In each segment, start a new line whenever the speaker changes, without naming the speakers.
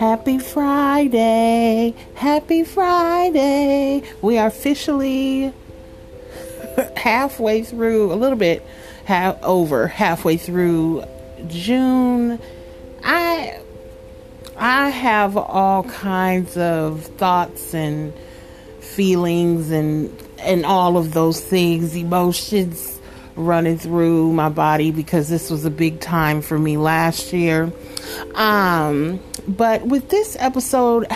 Happy Friday. Happy Friday. We are officially halfway through, a little bit over halfway through June. I I have all kinds of thoughts and feelings and and all of those things, emotions running through my body because this was a big time for me last year. Um, but with this episode,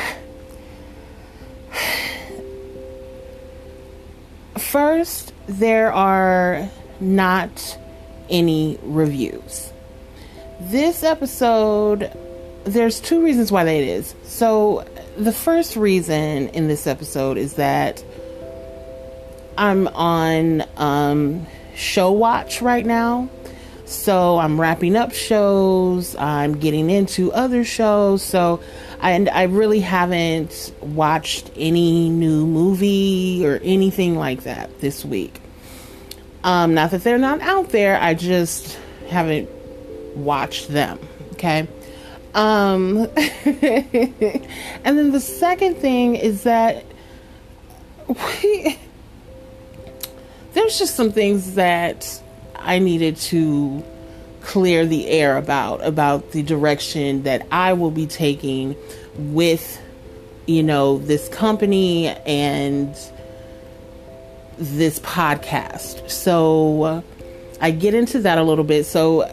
first, there are not any reviews. This episode, there's two reasons why that is. So, the first reason in this episode is that I'm on um, show watch right now. So I'm wrapping up shows, I'm getting into other shows. So I, and I really haven't watched any new movie or anything like that this week. Um, not that they're not out there, I just haven't watched them. Okay. Um, and then the second thing is that we, there's just some things that I needed to clear the air about about the direction that I will be taking with you know this company and this podcast. So uh, I get into that a little bit. So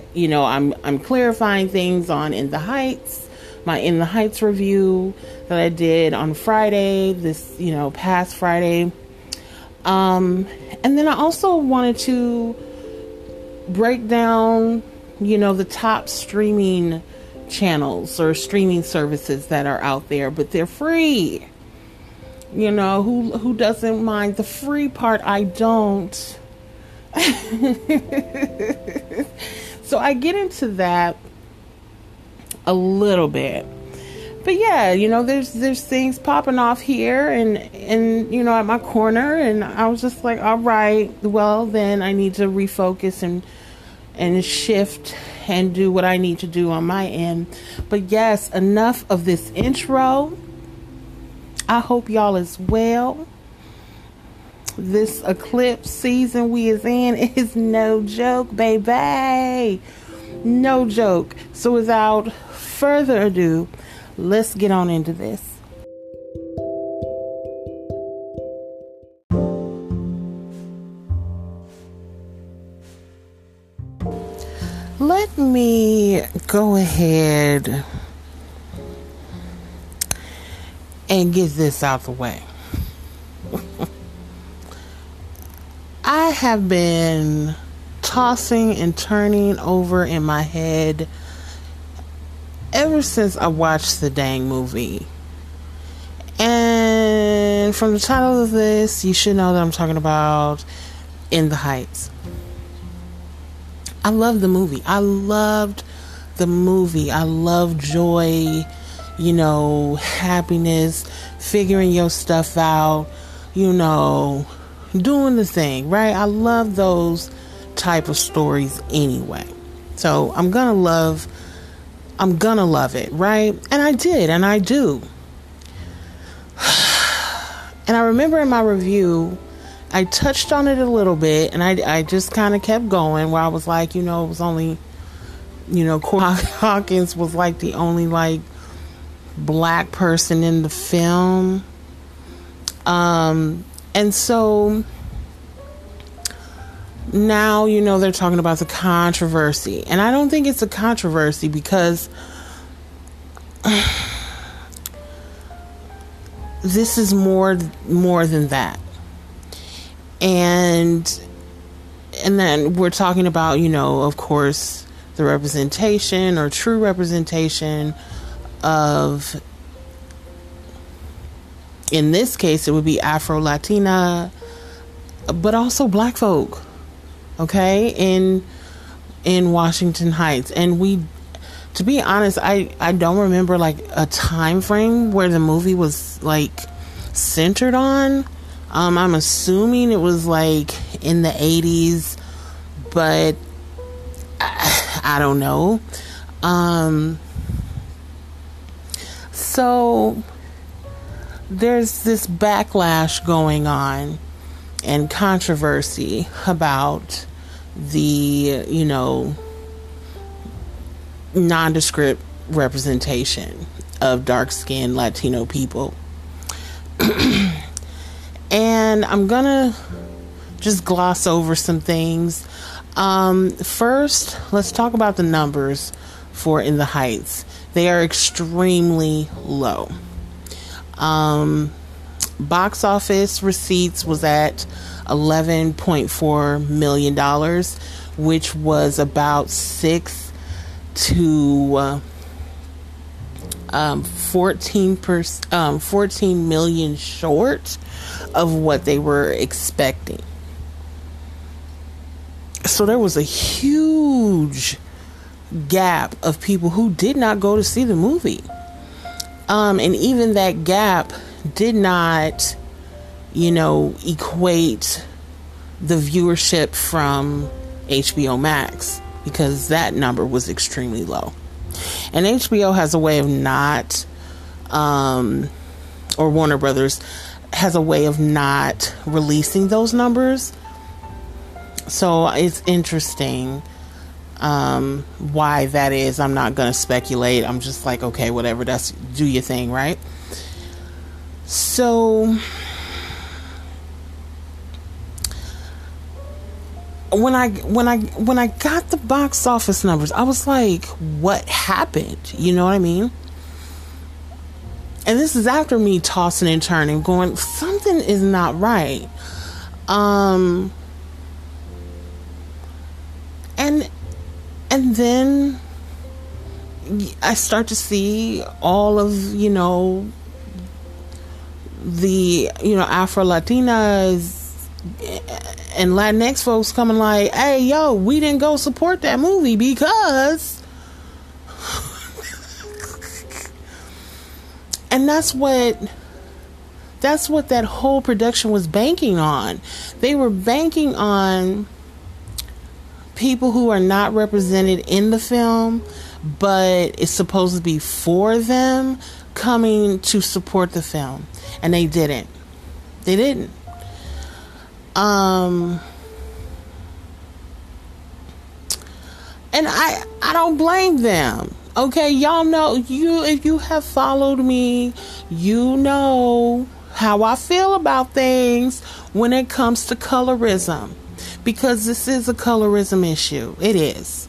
you know, I'm I'm clarifying things on In the Heights, my In the Heights review that I did on Friday, this, you know, past Friday. Um and then I also wanted to break down, you know, the top streaming channels or streaming services that are out there, but they're free. You know, who who doesn't mind the free part? I don't. so I get into that a little bit. But yeah, you know, there's there's things popping off here and and you know at my corner and I was just like, all right, well then I need to refocus and and shift and do what I need to do on my end. But yes, enough of this intro. I hope y'all is well. This eclipse season we is in is no joke, baby. No joke. So without further ado, let's get on into this. Let me go ahead and get this out the way. I have been tossing and turning over in my head ever since I watched the dang movie. And from the title of this, you should know that I'm talking about In the Heights. I love the movie. I loved the movie. I love joy, you know, happiness, figuring your stuff out, you know, doing the thing, right? I love those type of stories anyway. So I'm gonna love I'm gonna love it, right? And I did, and I do. And I remember in my review, I touched on it a little bit, and I, I just kind of kept going where I was like, you know, it was only, you know, Hawkins was like the only like black person in the film. Um, and so now, you know, they're talking about the controversy. And I don't think it's a controversy because this is more more than that. And and then we're talking about, you know, of course, the representation or true representation of in this case it would be Afro Latina but also black folk okay in in Washington Heights. And we to be honest I I don't remember like a time frame where the movie was like centered on. Um I'm assuming it was like in the 80s but I, I don't know. Um So there's this backlash going on and controversy about the, you know, nondescript representation of dark skinned Latino people. and I'm gonna just gloss over some things. Um, first, let's talk about the numbers for In the Heights. They are extremely low. Um, box office receipts was at $11.4 million, which was about six to uh, um, 14 per, um, 14 million short of what they were expecting. So there was a huge gap of people who did not go to see the movie. Um, and even that gap did not, you know, equate the viewership from HBO Max because that number was extremely low. And HBO has a way of not, um, or Warner Brothers has a way of not releasing those numbers. So it's interesting um, why that is. I'm not going to speculate. I'm just like, okay, whatever. That's do your thing, right? So when I when I when I got the box office numbers, I was like, what happened? You know what I mean? And this is after me tossing and turning, going, something is not right. Um and and then I start to see all of, you know, the, you know, Afro Latinas and Latinx folks coming like, hey, yo, we didn't go support that movie because. and that's what. That's what that whole production was banking on. They were banking on people who are not represented in the film, but it's supposed to be for them coming to support the film. And they didn't. They didn't. Um and I I don't blame them. Okay, y'all know you if you have followed me, you know how I feel about things when it comes to colorism because this is a colorism issue. It is.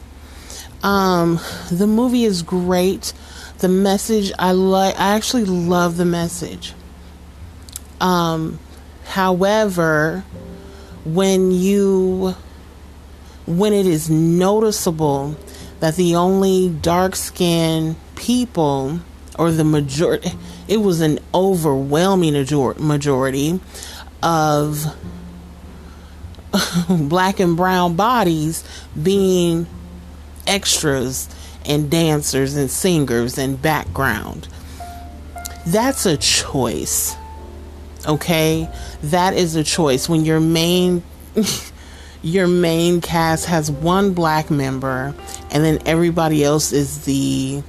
Um, the movie is great. The message I like. I actually love the message. Um, however, when you when it is noticeable that the only dark skinned people or the majority it was an overwhelming majority of black and brown bodies being extras and dancers and singers and background. That's a choice. Okay? That is a choice when your main your main cast has one black member and then everybody else is the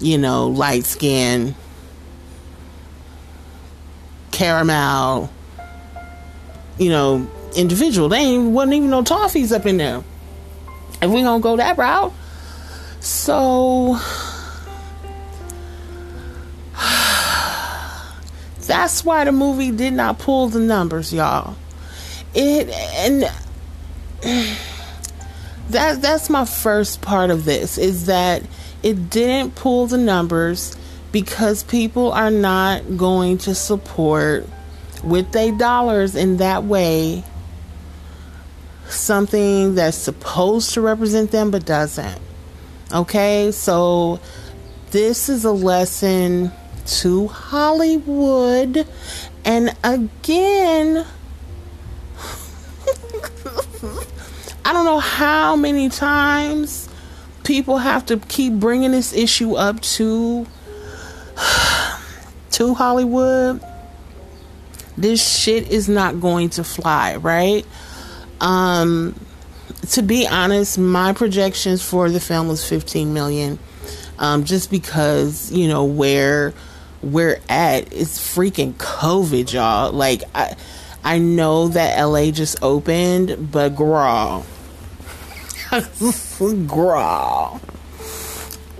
you know, light skin caramel you know, individual. They ain't wasn't even no toffees up in there. If we gonna go that route, so that's why the movie did not pull the numbers, y'all. It and that that's my first part of this is that it didn't pull the numbers because people are not going to support with their dollars in that way something that's supposed to represent them but doesn't. Okay, so this is a lesson to Hollywood, and again, I don't know how many times people have to keep bringing this issue up to to Hollywood. This shit is not going to fly, right? Um, to be honest, my projections for the film was 15 million. Um, just because you know where we're at is freaking COVID, y'all. Like I I know that LA just opened, but graw. graw.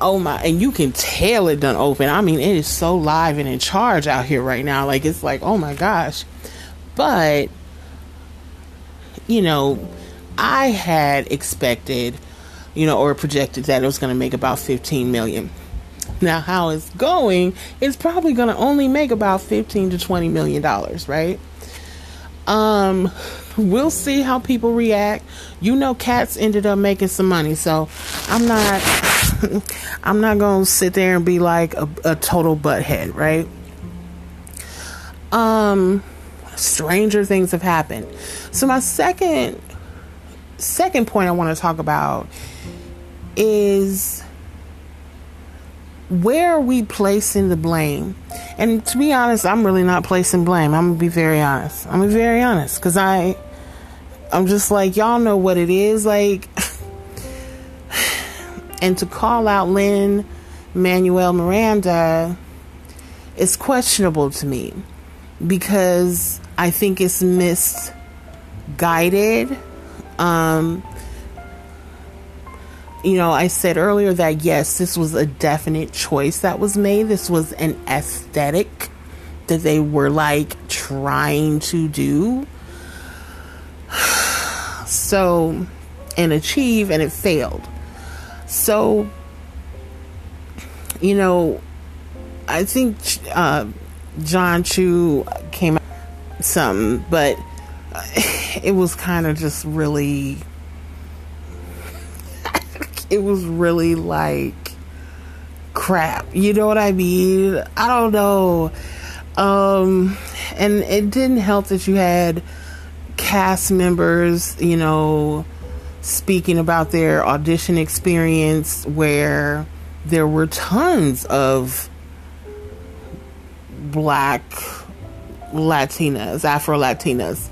Oh my, and you can tell it done open. I mean, it is so live and in charge out here right now. Like, it's like, oh my gosh. But, you know, I had expected, you know, or projected that it was going to make about 15 million. Now, how it's going, it's probably going to only make about 15 to 20 million dollars, right? Um, we'll see how people react. You know, cats ended up making some money, so I'm not, I'm not gonna sit there and be like a, a total butthead, right? Um, stranger things have happened. So my second, second point I want to talk about is where are we placing the blame? And to be honest, I'm really not placing blame. I'm gonna be very honest. I'm gonna be very honest because I, I'm just like y'all know what it is like, and to call out Lin Manuel Miranda is questionable to me because I think it's misguided. Um, you know, I said earlier that yes, this was a definite choice that was made. This was an aesthetic that they were like trying to do. So, and achieve, and it failed. So, you know, I think uh, Jon Chu came out something, but it was kind of just really it was really like crap. You know what I mean? I don't know. Um, and it didn't help that you had cast members, you know, speaking about their audition experience where there were tons of black Latinas, Afro Latinas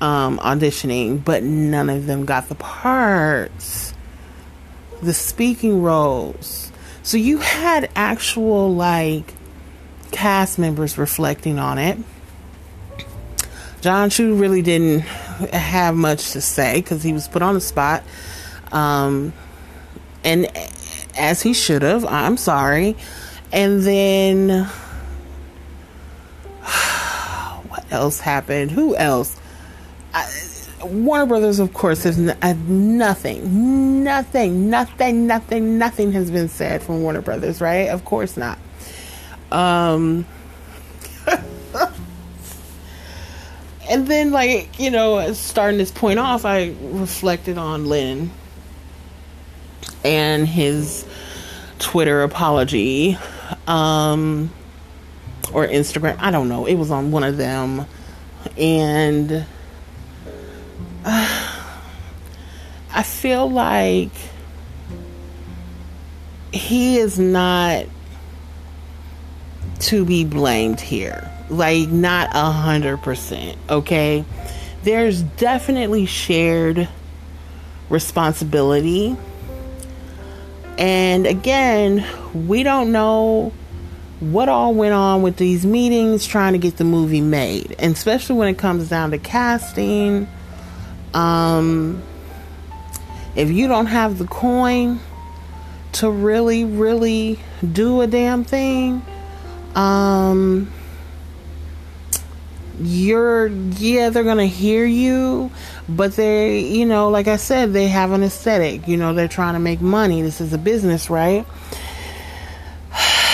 um, auditioning, but none of them got the parts the speaking roles. So you had actual like cast members reflecting on it. Jon Chu really didn't have much to say because he was put on the spot. Um, and as he should have, I'm sorry. And then what else happened? Who else? I, Warner Brothers, of course, has nothing, nothing, nothing, nothing, nothing has been said from Warner Brothers, right? Of course not. Um, and then, like, you know, starting this point off, I reflected on Lin and his Twitter apology, um, or Instagram. I don't know. It was on one of them. And I feel like he is not to be blamed here. Like, not a hundred percent, okay? There's definitely shared responsibility. And again, we don't know what all went on with these meetings trying to get the movie made, and especially when it comes down to casting um, if you don't have the coin to really, really do a damn thing, um, you're, yeah, they're gonna hear you, but they, you know, like I said, they have an aesthetic. You know, they're trying to make money. This is a business, right?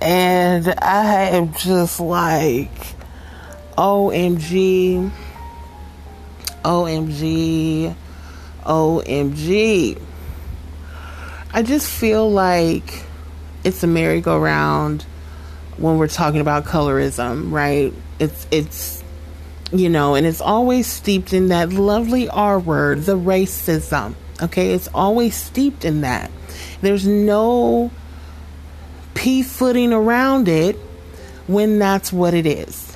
And I am just like, OMG OMG. OMG. I just feel like it's a merry-go-round when we're talking about colorism, right? It's it's you know, and it's always steeped in that lovely R word, the racism. Okay, it's always steeped in that. There's no pea footing around it when that's what it is.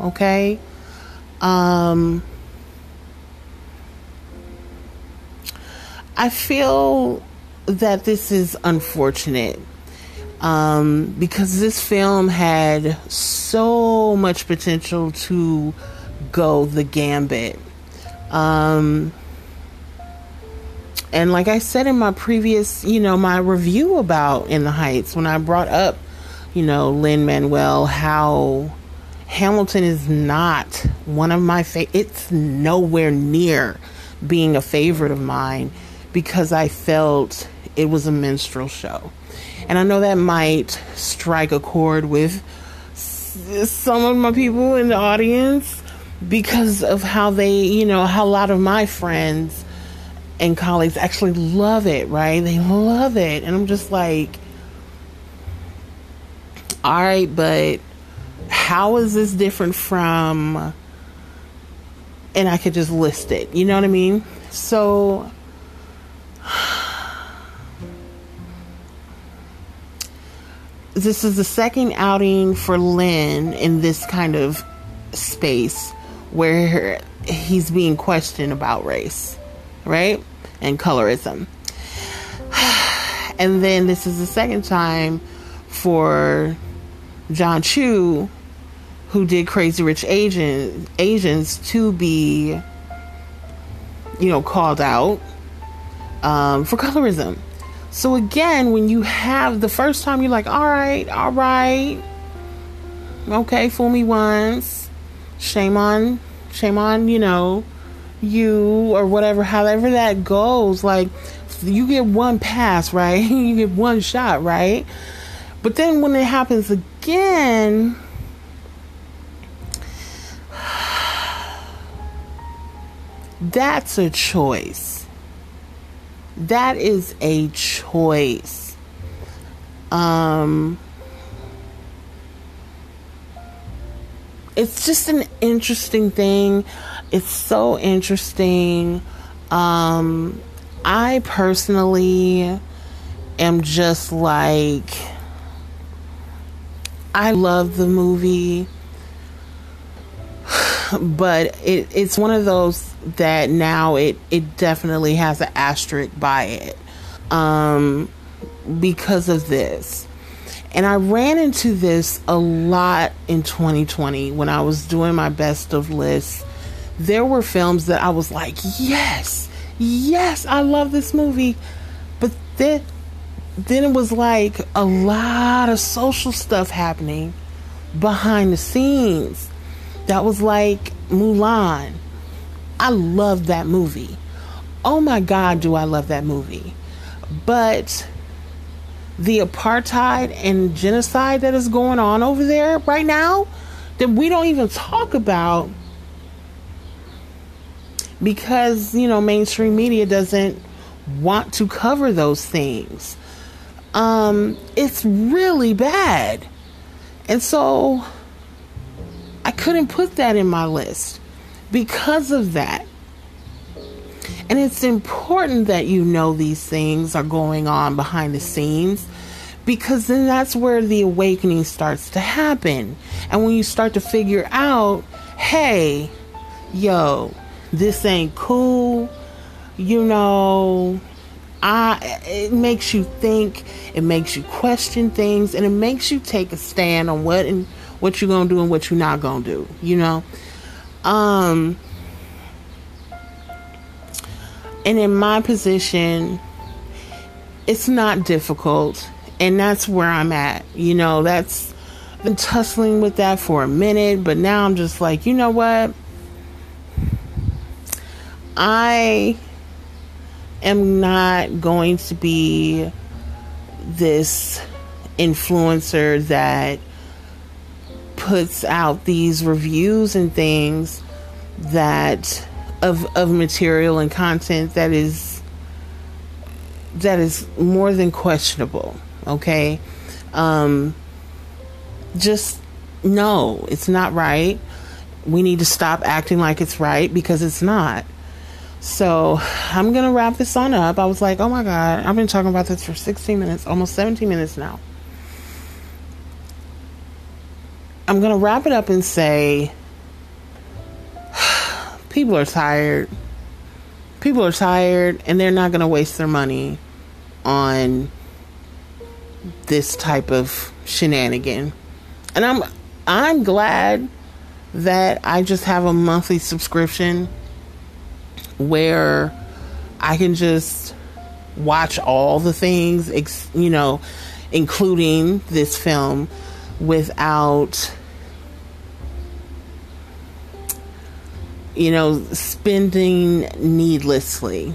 Okay? Um I feel that this is unfortunate. Um, because this film had so much potential to go the gambit. Um, and like I said in my previous, you know, my review about In the Heights, when I brought up, you know, Lin Manuel, how Hamilton is not one of my favorite, it's nowhere near being a favorite of mine because I felt it was a minstrel show. And I know that might strike a chord with some of my people in the audience because of how they, you know, how a lot of my friends and colleagues actually love it, right? They love it. And I'm just like, all right, but how is this different from. And I could just list it. You know what I mean? So. This is the second outing for Lin in this kind of space where he's being questioned about race, right? and colorism. and then this is the second time for Jon Chu, who did Crazy Rich Asian, Asians, to be, you know, called out um, for colorism. So again, when you have the first time, you're like, all right, all right, okay, fool me once, shame on, shame on, you know, you or whatever, however that goes, like you get one pass, right? you get one shot, right? But then when it happens again, that's a choice. That is a choice. Um, it's just an interesting thing. It's so interesting. Um, I personally am just like, I love the movie, but it, it's one of those that now it, it definitely has an asterisk by it um, because of this. And I ran into this a lot in 2020 when I was doing my best of lists there were films that I was like, yes, yes, I love this movie. But then, then it was like a lot of social stuff happening behind the scenes. That was like Mulan. I love that movie. Oh my God, do I love that movie. But the apartheid and genocide that is going on over there right now, that we don't even talk about because, you know, mainstream media doesn't want to cover those things. Um, it's really bad. And so I couldn't put that in my list because of that. And it's important that you know these things are going on behind the scenes because then that's where the awakening starts to happen. And when you start to figure out, hey, yo, this ain't cool. You know, I it makes you think, it makes you question things, and it makes you take a stand on what and what you're gonna do and what you're not gonna do. You know, um, and in my position, it's not difficult, and that's where I'm at. You know, that's been tussling with that for a minute, but now I'm just like, you know what? I am not going to be this influencer that puts out these reviews and things that of of material and content that is that is more than questionable okay um just no it's not right we need to stop acting like it's right because it's not so I'm gonna wrap this on up. I was like, oh my god, I've been talking about this for 16 minutes, almost 17 minutes now. I'm gonna wrap it up and say people are tired. People are tired and they're not gonna waste their money on this type of shenanigan. And I'm I'm glad that I just have a monthly subscription where I can just watch all the things, you know, including this film without you know spending needlessly.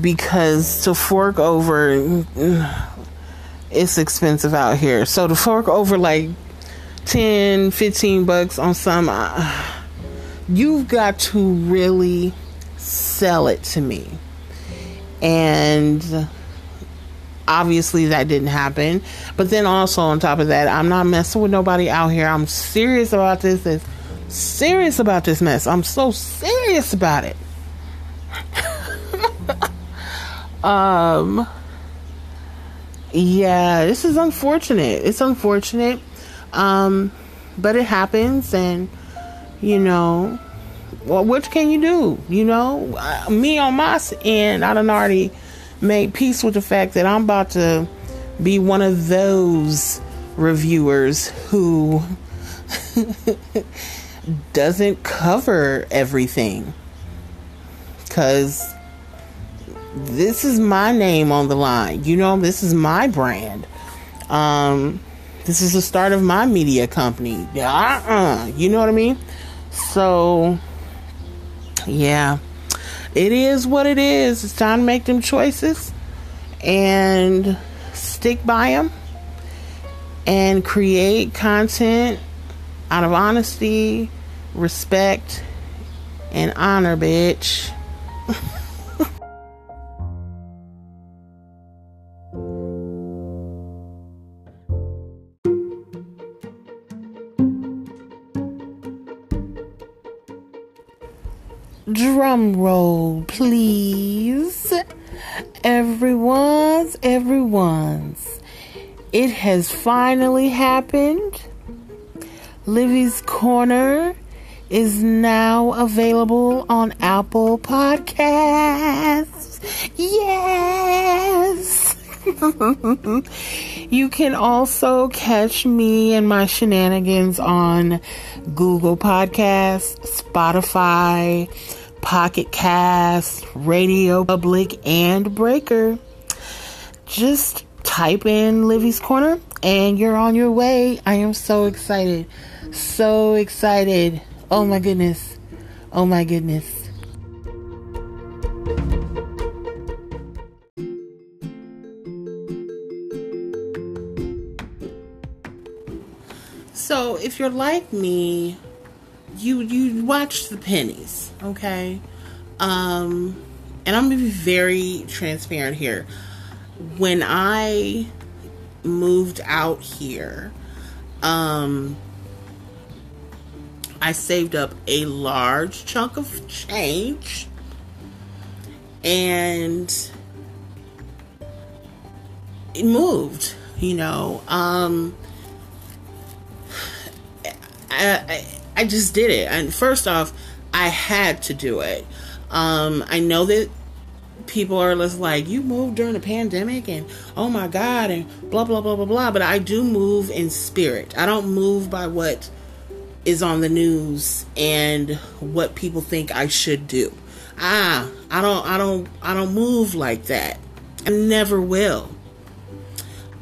Because to fork over it's expensive out here. So to fork over like 10 15 bucks on some uh, you've got to really sell it to me. And obviously that didn't happen. But then also on top of that, I'm not messing with nobody out here. I'm serious about this. Is serious about this mess. I'm so serious about it. um yeah, this is unfortunate. It's unfortunate. Um but it happens and you know, well, what can you do? You know, uh, me on my end, I done already made peace with the fact that I'm about to be one of those reviewers who doesn't cover everything. Because this is my name on the line. You know, this is my brand. Um, this is the start of my media company. Uh-uh. You know what I mean? So yeah, it is what it is. It's time to make them choices and stick by them and create content out of honesty, respect, and honor, bitch. Drum roll, please. Everyone's, everyone's. It has finally happened. Livy's Corner is now available on Apple Podcasts. Yes! you can also catch me and my shenanigans on Google Podcasts, Spotify, Pocket Cast, Radio Public, and Breaker. Just type in Livy's Corner and you're on your way. I am so excited. So excited. Oh my goodness. Oh my goodness. So, if you're like me, you you watch the pennies, okay? Um and I'm to be very transparent here. When I moved out here, um I saved up a large chunk of change and it moved, you know. Um I, just did it. And first off, I had to do it. Um, I know that people are just like, you moved during the pandemic and oh my God, and blah, blah, blah, blah, blah. But I do move in spirit. I don't move by what is on the news and what people think I should do. Ah, I don't, I don't, I don't move like that. I never will.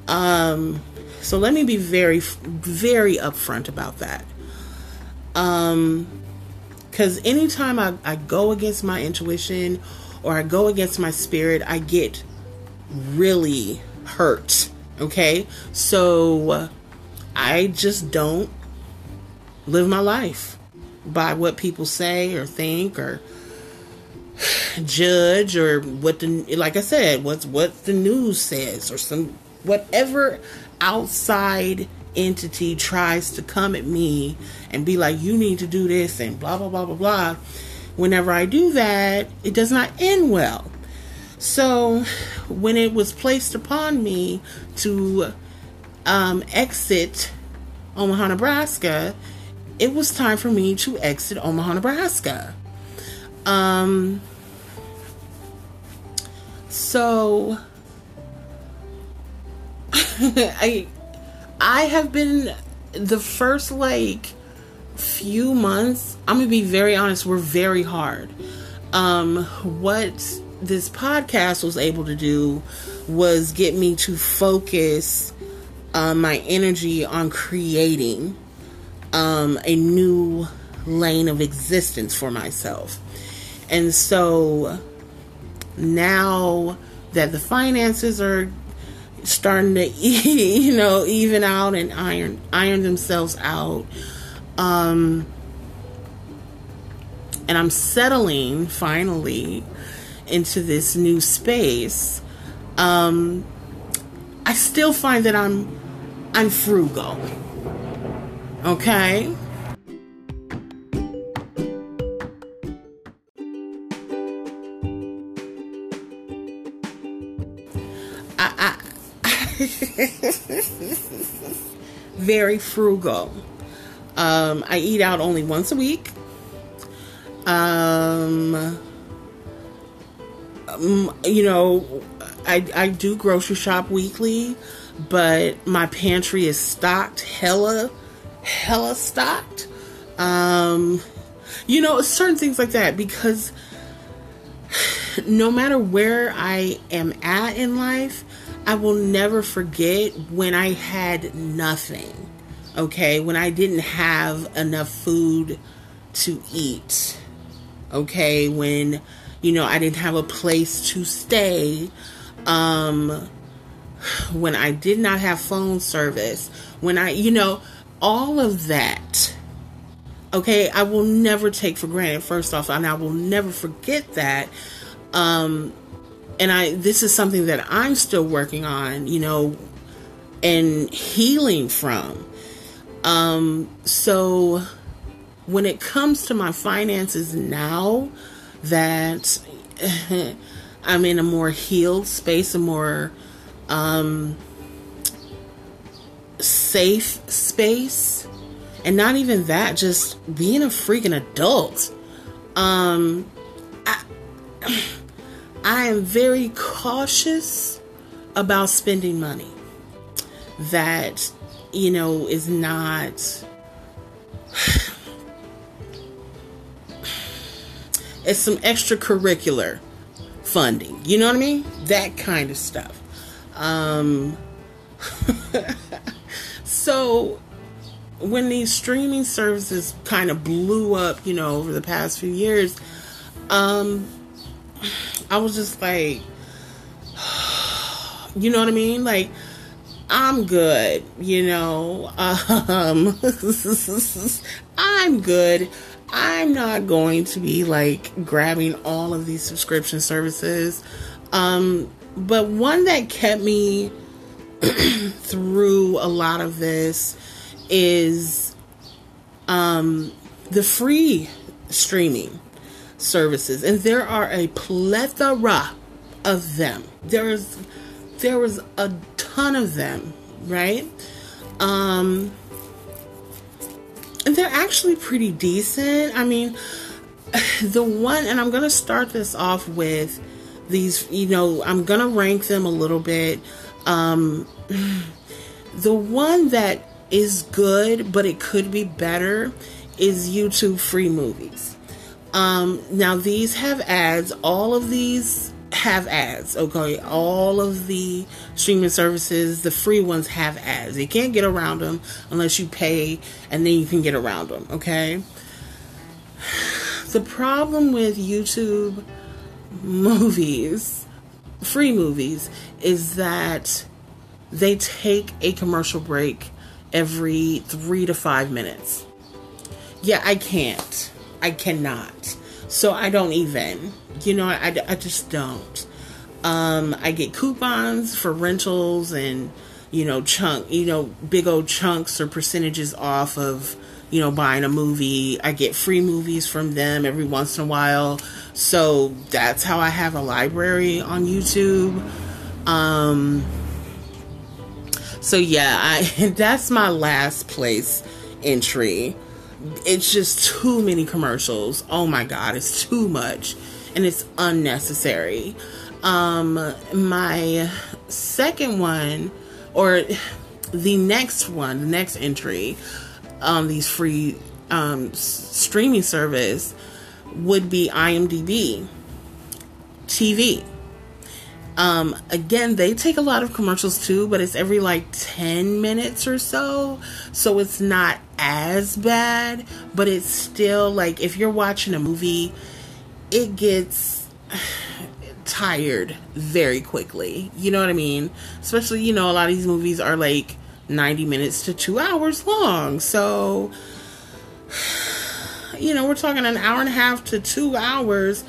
Um, so let me be very, very upfront about that. Um, because anytime I, I go against my intuition or I go against my spirit, I get really hurt. Okay, so I just don't live my life by what people say or think or judge or what the like I said, what's what the news says or some whatever outside entity tries to come at me and be like, you need to do this and blah, blah, blah, blah, blah. Whenever I do that, it does not end well. So when it was placed upon me to um, exit Omaha, Nebraska, it was time for me to exit Omaha, Nebraska. Um, so I I have been the first like few months, I'm gonna be very honest, were very hard. Um, what this podcast was able to do was get me to focus uh, my energy on creating um, a new lane of existence for myself. And so now that the finances are starting to you know even out and iron iron themselves out. Um and I'm settling finally into this new space. Um I still find that I'm I'm frugal. Okay very frugal. Um, I eat out only once a week. Um, um, you know, I, I do grocery shop weekly, but my pantry is stocked, hella, hella stocked. Um, you know, certain things like that because no matter where I am at in life, I will never forget when I had nothing. Okay, when I didn't have enough food to eat. Okay, when you know I didn't have a place to stay. Um when I did not have phone service, when I, you know, all of that. Okay, I will never take for granted first off, and I will never forget that. Um and I this is something that I'm still working on, you know, and healing from. Um so when it comes to my finances now that I'm in a more healed space, a more um safe space, and not even that, just being a freaking adult. Um I I am very cautious about spending money that, you know, is not. It's some extracurricular funding. You know what I mean? That kind of stuff. Um, so when these streaming services kind of blew up, you know, over the past few years, um, I was just like, you know what I mean? Like, I'm good, you know. Um, I'm good. I'm not going to be like grabbing all of these subscription services. Um, but one that kept me through a lot of this is um, the free streaming services, and there are a plethora of them. There is there was a ton of them, right? Um, and they're actually pretty decent. I mean, the one, and I'm gonna start this off with these. You know, I'm gonna rank them a little bit. Um, the one that is good, but it could be better, is YouTube free movies. Um, now these have ads. All of these have ads. Okay, all of the streaming services, the free ones have ads. You can't get around them unless you pay, and then you can get around them. Okay. The problem with YouTube movies, free movies, is that they take a commercial break every three to five minutes. Yeah, I can't. I cannot. So I don't even. You know, I, I just don't. Um, I get coupons for rentals and, you know, chunk, you know, big old chunks or percentages off of, you know, buying a movie. I get free movies from them every once in a while. So that's how I have a library on YouTube. Um, so yeah, I that's my last place entry it's just too many commercials. Oh my god, it's too much and it's unnecessary. Um my second one or the next one, the next entry on these free um, streaming service would be IMDb TV. Um, again, they take a lot of commercials too, but it's every like 10 minutes or so. So it's not as bad, but it's still like if you're watching a movie, it gets tired very quickly. You know what I mean? Especially, you know, a lot of these movies are like 90 minutes to two hours long. So, you know, we're talking an hour and a half to two hours.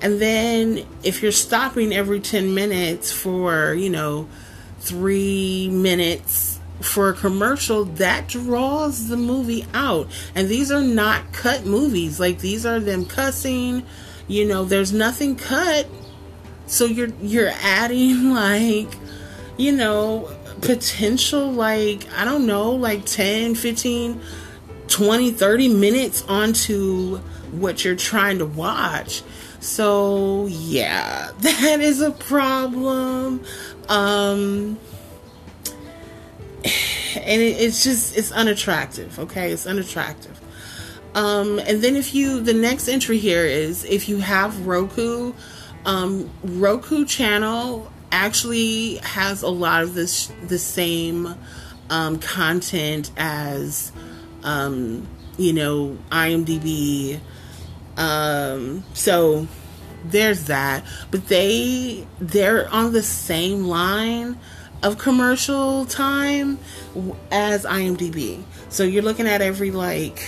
And then if you're stopping every 10 minutes for, you know, three minutes for a commercial, that draws the movie out. And these are not cut movies. Like these are them cussing. You know, there's nothing cut. So you're you're adding like, you know, potential like, I don't know, like 10, 15 20, 30 minutes onto what you're trying to watch. So, yeah, that is a problem. Um, and it, it's just, it's unattractive, okay? It's unattractive. Um, and then if you, the next entry here is if you have Roku, um, Roku channel actually has a lot of this, the same um, content as um, you know, IMDb. Um, so there's that. But they they're on the same line of commercial time as IMDb. So you're looking at every like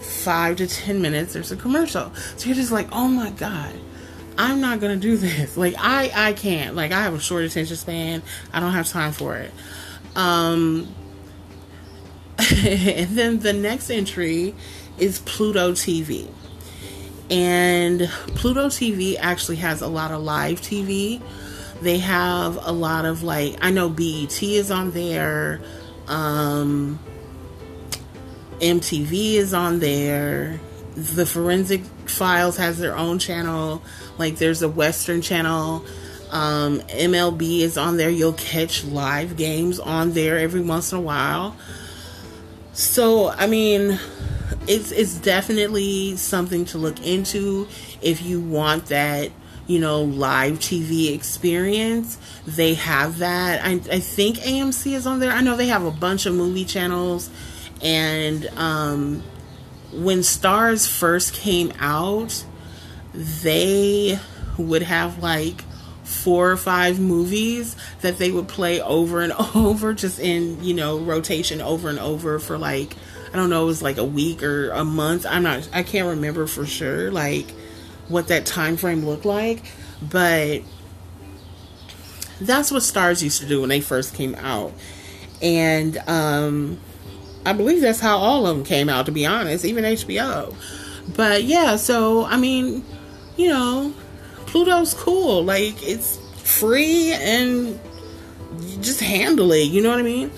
five to ten minutes there's a commercial. So you're just like, oh my god. I'm not gonna do this. Like I, I can't. Like I have a short attention span. I don't have time for it. Um, and then the next entry is Pluto TV. And Pluto TV actually has a lot of live TV. They have a lot of like I know BET is on there. Um MTV is on there. The Forensic Files has their own channel. Like there's a Western channel. Um, MLB is on there. You'll catch live games on there every once in a while. So, I mean, it's it's definitely something to look into if you want that, you know, live TV experience. They have that. I, I think AMC is on there. I know they have a bunch of movie channels, and um, when Starz first came out, they would have like four or five movies that they would play over and over just in you know rotation over and over for like i don't know it was like a week or a month i'm not i can't remember for sure like what that time frame looked like but that's what Starz used to do when they first came out and um i believe that's how all of them came out to be honest even hbo but yeah so i mean you know Pluto's cool. Like it's free and just handle it. You know what I mean?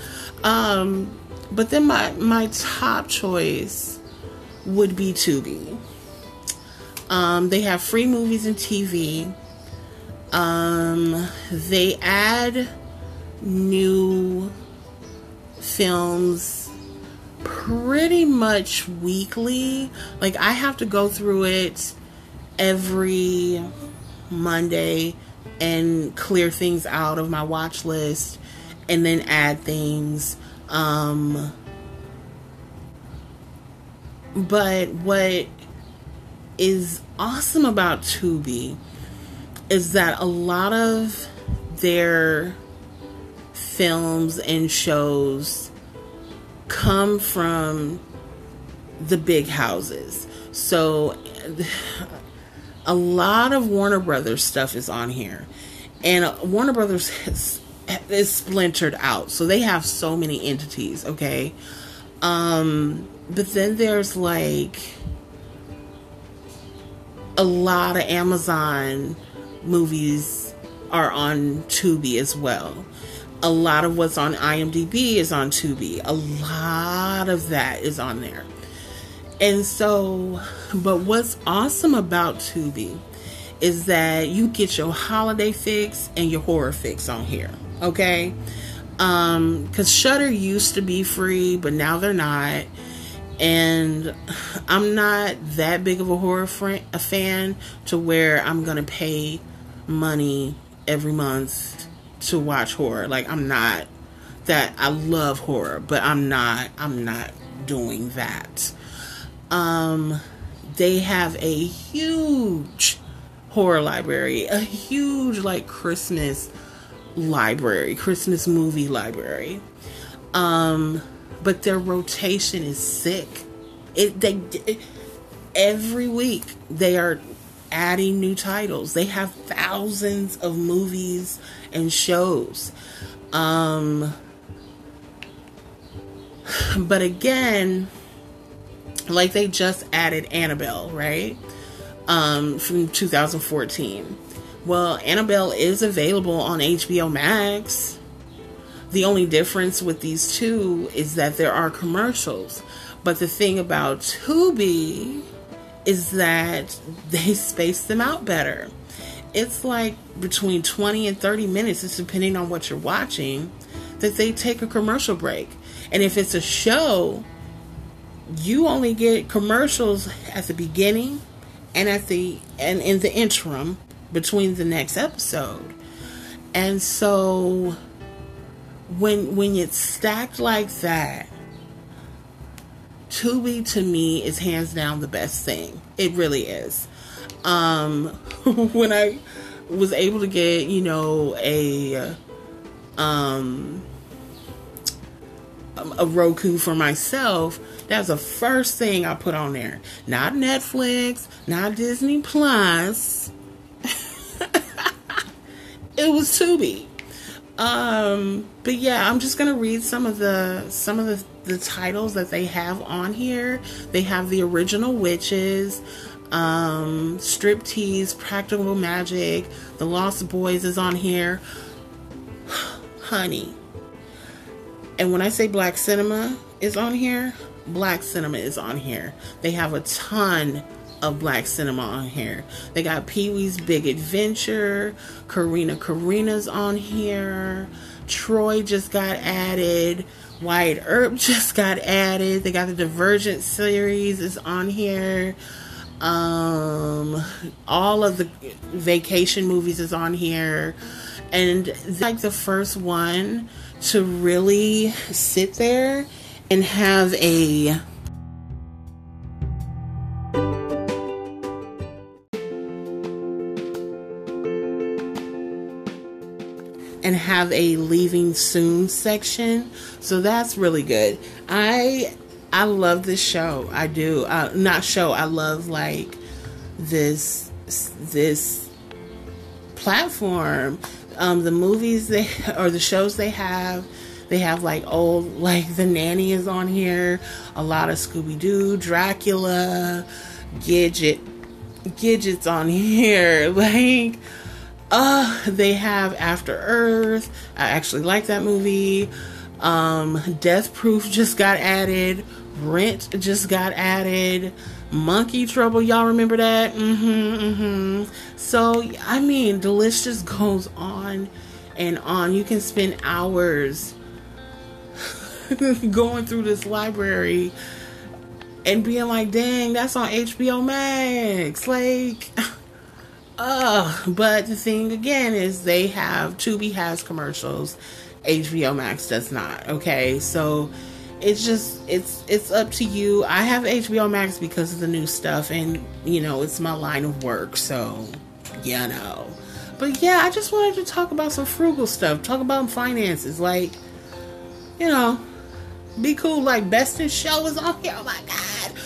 Um, but then my my top choice would be Tubi. Um, they have free movies and TV. Um, they add new films pretty much weekly. Like I have to go through it every Monday and clear things out of my watch list and then add things. Um, but what is awesome about Tubi is that a lot of their films and shows come from the big houses. So a lot of Warner Brothers stuff is on here. And Warner Brothers is, is splintered out. So they have so many entities, okay? Um, but then there's like a lot of Amazon movies are on Tubi as well. A lot of what's on IMDb is on Tubi. A lot of that is on there. And so, but what's awesome about Tubi is that you get your holiday fix and your horror fix on here. Okay. Um, because Shudder used to be free, but now they're not. And I'm not that big of a horror a fan to where I'm gonna pay money every month to watch horror. Like I'm not that I love horror, but I'm not I'm not doing that. Um they have a huge horror library, a huge like Christmas library, Christmas movie library. Um, but their rotation is sick. It they it, every week they are adding new titles. They have thousands of movies and shows. Um, but again, like they just added Annabelle, right? Um, from 2014. Well, Annabelle is available on HBO Max. The only difference with these two is that there are commercials. But the thing about Tubi is that they space them out better. It's like between 20 and 30 minutes, it's depending on what you're watching, that they take a commercial break. And if it's a show, you only get commercials at the beginning and at the and in the interim between the next episode. And so when when it's stacked like that, Tubi to me is hands down the best thing. It really is. Um when I was able to get, you know, a um a Roku for myself, that's the first thing I put on there. Not Netflix, not Disney Plus, it was Tubi. Um, but yeah, I'm just gonna read some of the some of the, the titles that they have on here. They have the original witches, um, striptease, practical magic, the Lost Boys is on here. Honey. And when I say black cinema is on here, black cinema is on here. They have a ton of black cinema on here. They got Pee Wee's Big Adventure, Karina Karina's on here, Troy just got added, Wyatt Earp just got added. They got the Divergent series is on here. Um, all of the vacation movies is on here, and like the first one to really sit there and have a have a leaving soon section. So that's really good. I I love this show. I do. Uh, not show. I love like this this platform. Um, the movies they or the shows they have. They have like old like the nanny is on here. A lot of Scooby Doo, Dracula, Gidget, Gidget's on here. Like uh, they have After Earth. I actually like that movie. Um, Death Proof just got added. Rent just got added. Monkey Trouble, y'all remember that? Mm-hmm, mm-hmm. So, I mean, the list just goes on and on. You can spend hours going through this library and being like, dang, that's on HBO Max. Like, But the thing again is they have Tubi has commercials, HBO Max does not. Okay, so it's just it's it's up to you. I have HBO Max because of the new stuff, and you know it's my line of work, so you know. But yeah, I just wanted to talk about some frugal stuff, talk about finances, like you know, be cool. Like Best in Show is on here. Oh my god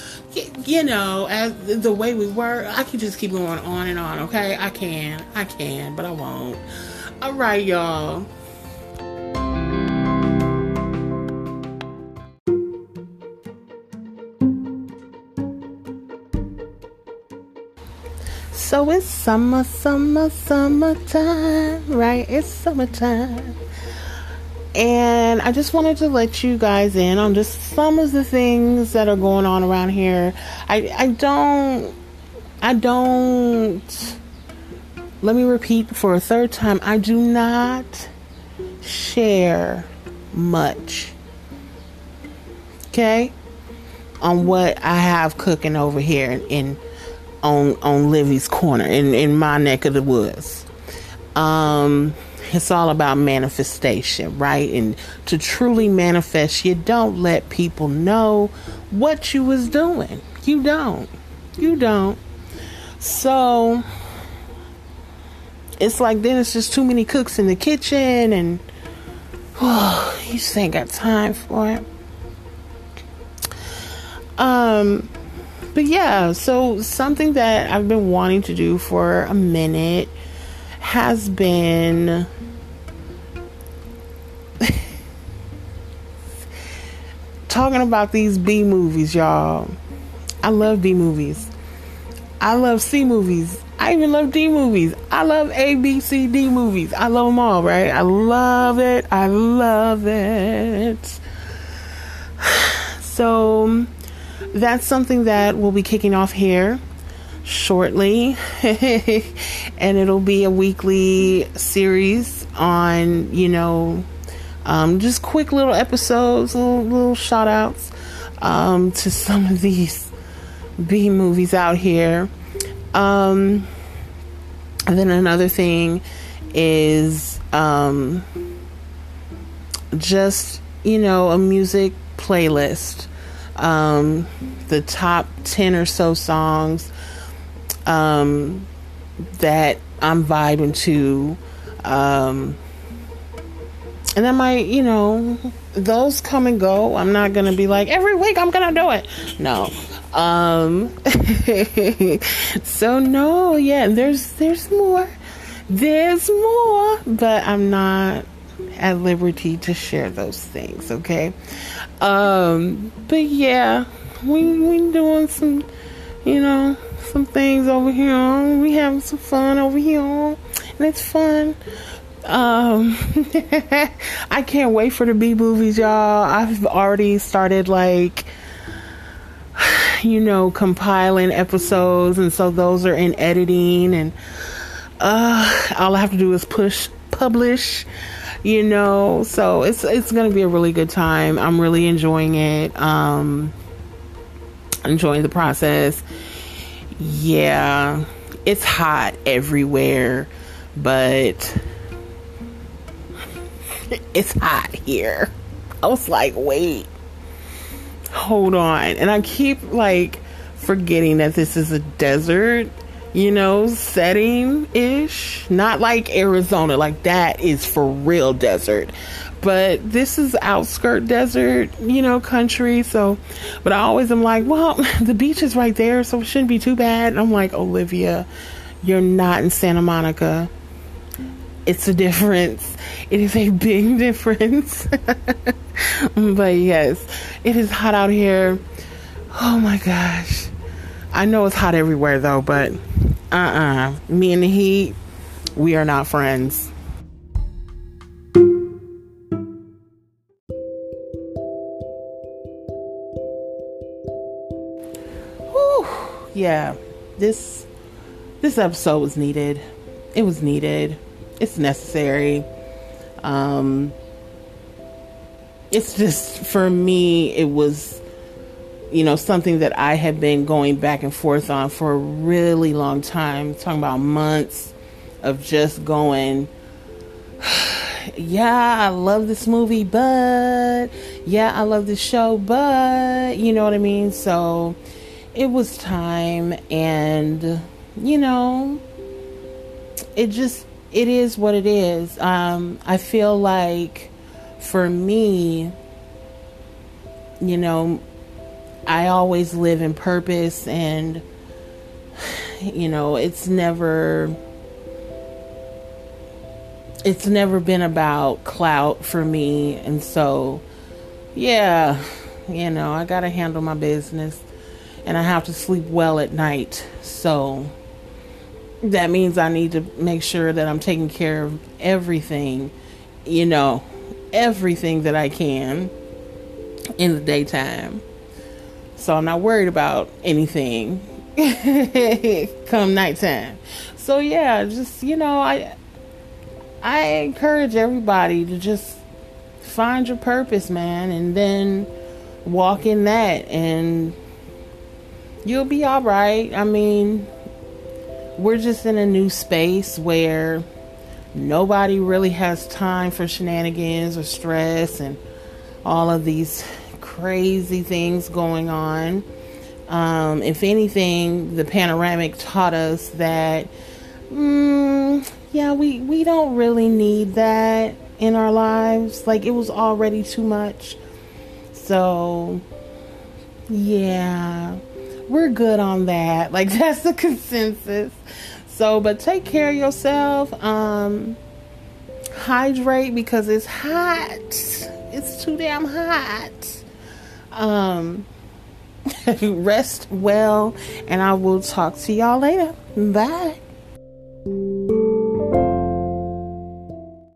you know, as the way we were, I can just keep going on and on, okay? I can. I can, but I won't. All right, y'all. So it's summer, summer, summertime, right? It's summertime. And I just wanted to let you guys in on just some of the things that are going on around here. I I don't I don't let me repeat for a third time. I do not share much. Okay? On what I have cooking over here in, in on on Livi's corner in, in my neck of the woods. Um it's all about manifestation, right? And to truly manifest, you don't let people know what you was doing. You don't. You don't. So it's like then it's just too many cooks in the kitchen and oh, you just ain't got time for it. Um but yeah, so something that I've been wanting to do for a minute has been talking about these B movies, y'all. I love B movies. I love C movies. I even love D movies. I love A, B, C, D movies. I love them all, right? I love it. I love it. So that's something that we'll be kicking off here shortly. and it'll be a weekly series on, you know, um, just quick little episodes, little, little shout outs um, to some of these B movies out here. Um, and then another thing is um, just, you know, a music playlist. Um, the top 10 or so songs um, that I'm vibing to. And I might, you know, those come and go. I'm not gonna be like every week I'm gonna do it. No. Um so no, yeah, there's there's more. There's more, but I'm not at liberty to share those things, okay? Um but yeah, we we doing some you know, some things over here. We having some fun over here. And it's fun. Um, I can't wait for the B movies, y'all. I've already started like, you know, compiling episodes, and so those are in editing, and uh, all I have to do is push publish. You know, so it's it's gonna be a really good time. I'm really enjoying it. Um, enjoying the process. Yeah, it's hot everywhere, but it's hot here. I was like, wait, hold on. And I keep like forgetting that this is a desert, you know, setting ish. Not like Arizona, like that is for real desert. But this is outskirt desert, you know, country. So, but I always am like, well, the beach is right there, so it shouldn't be too bad. And I'm like, Olivia, you're not in Santa Monica. It's a difference it is a big difference. but yes, it is hot out here. Oh my gosh. I know it's hot everywhere though, but uh uh-uh. uh Me and the heat, we are not friends. Yeah, this this episode was needed. It was needed. It's necessary. Um, it's just for me, it was, you know, something that I had been going back and forth on for a really long time, talking about months of just going, yeah, I love this movie, but yeah, I love this show, but you know what I mean? So it was time, and you know, it just it is what it is. Um, I feel like for me, you know, I always live in purpose and you know, it's never it's never been about clout for me and so yeah, you know, I got to handle my business and I have to sleep well at night. So that means I need to make sure that I'm taking care of everything, you know, everything that I can in the daytime. So I'm not worried about anything come nighttime. So yeah, just you know, I I encourage everybody to just find your purpose, man, and then walk in that, and you'll be all right. I mean, we're just in a new space where nobody really has time for shenanigans or stress and all of these crazy things going on. Um, if anything, the panoramic taught us that, mm, yeah, we, we don't really need that in our lives. Like, it was already too much. So, yeah, we're good on that. Like, that's the consensus. So, but take care of yourself. Um, hydrate because it's hot. It's too damn hot. Um, rest well, and I will talk to y'all later. Bye.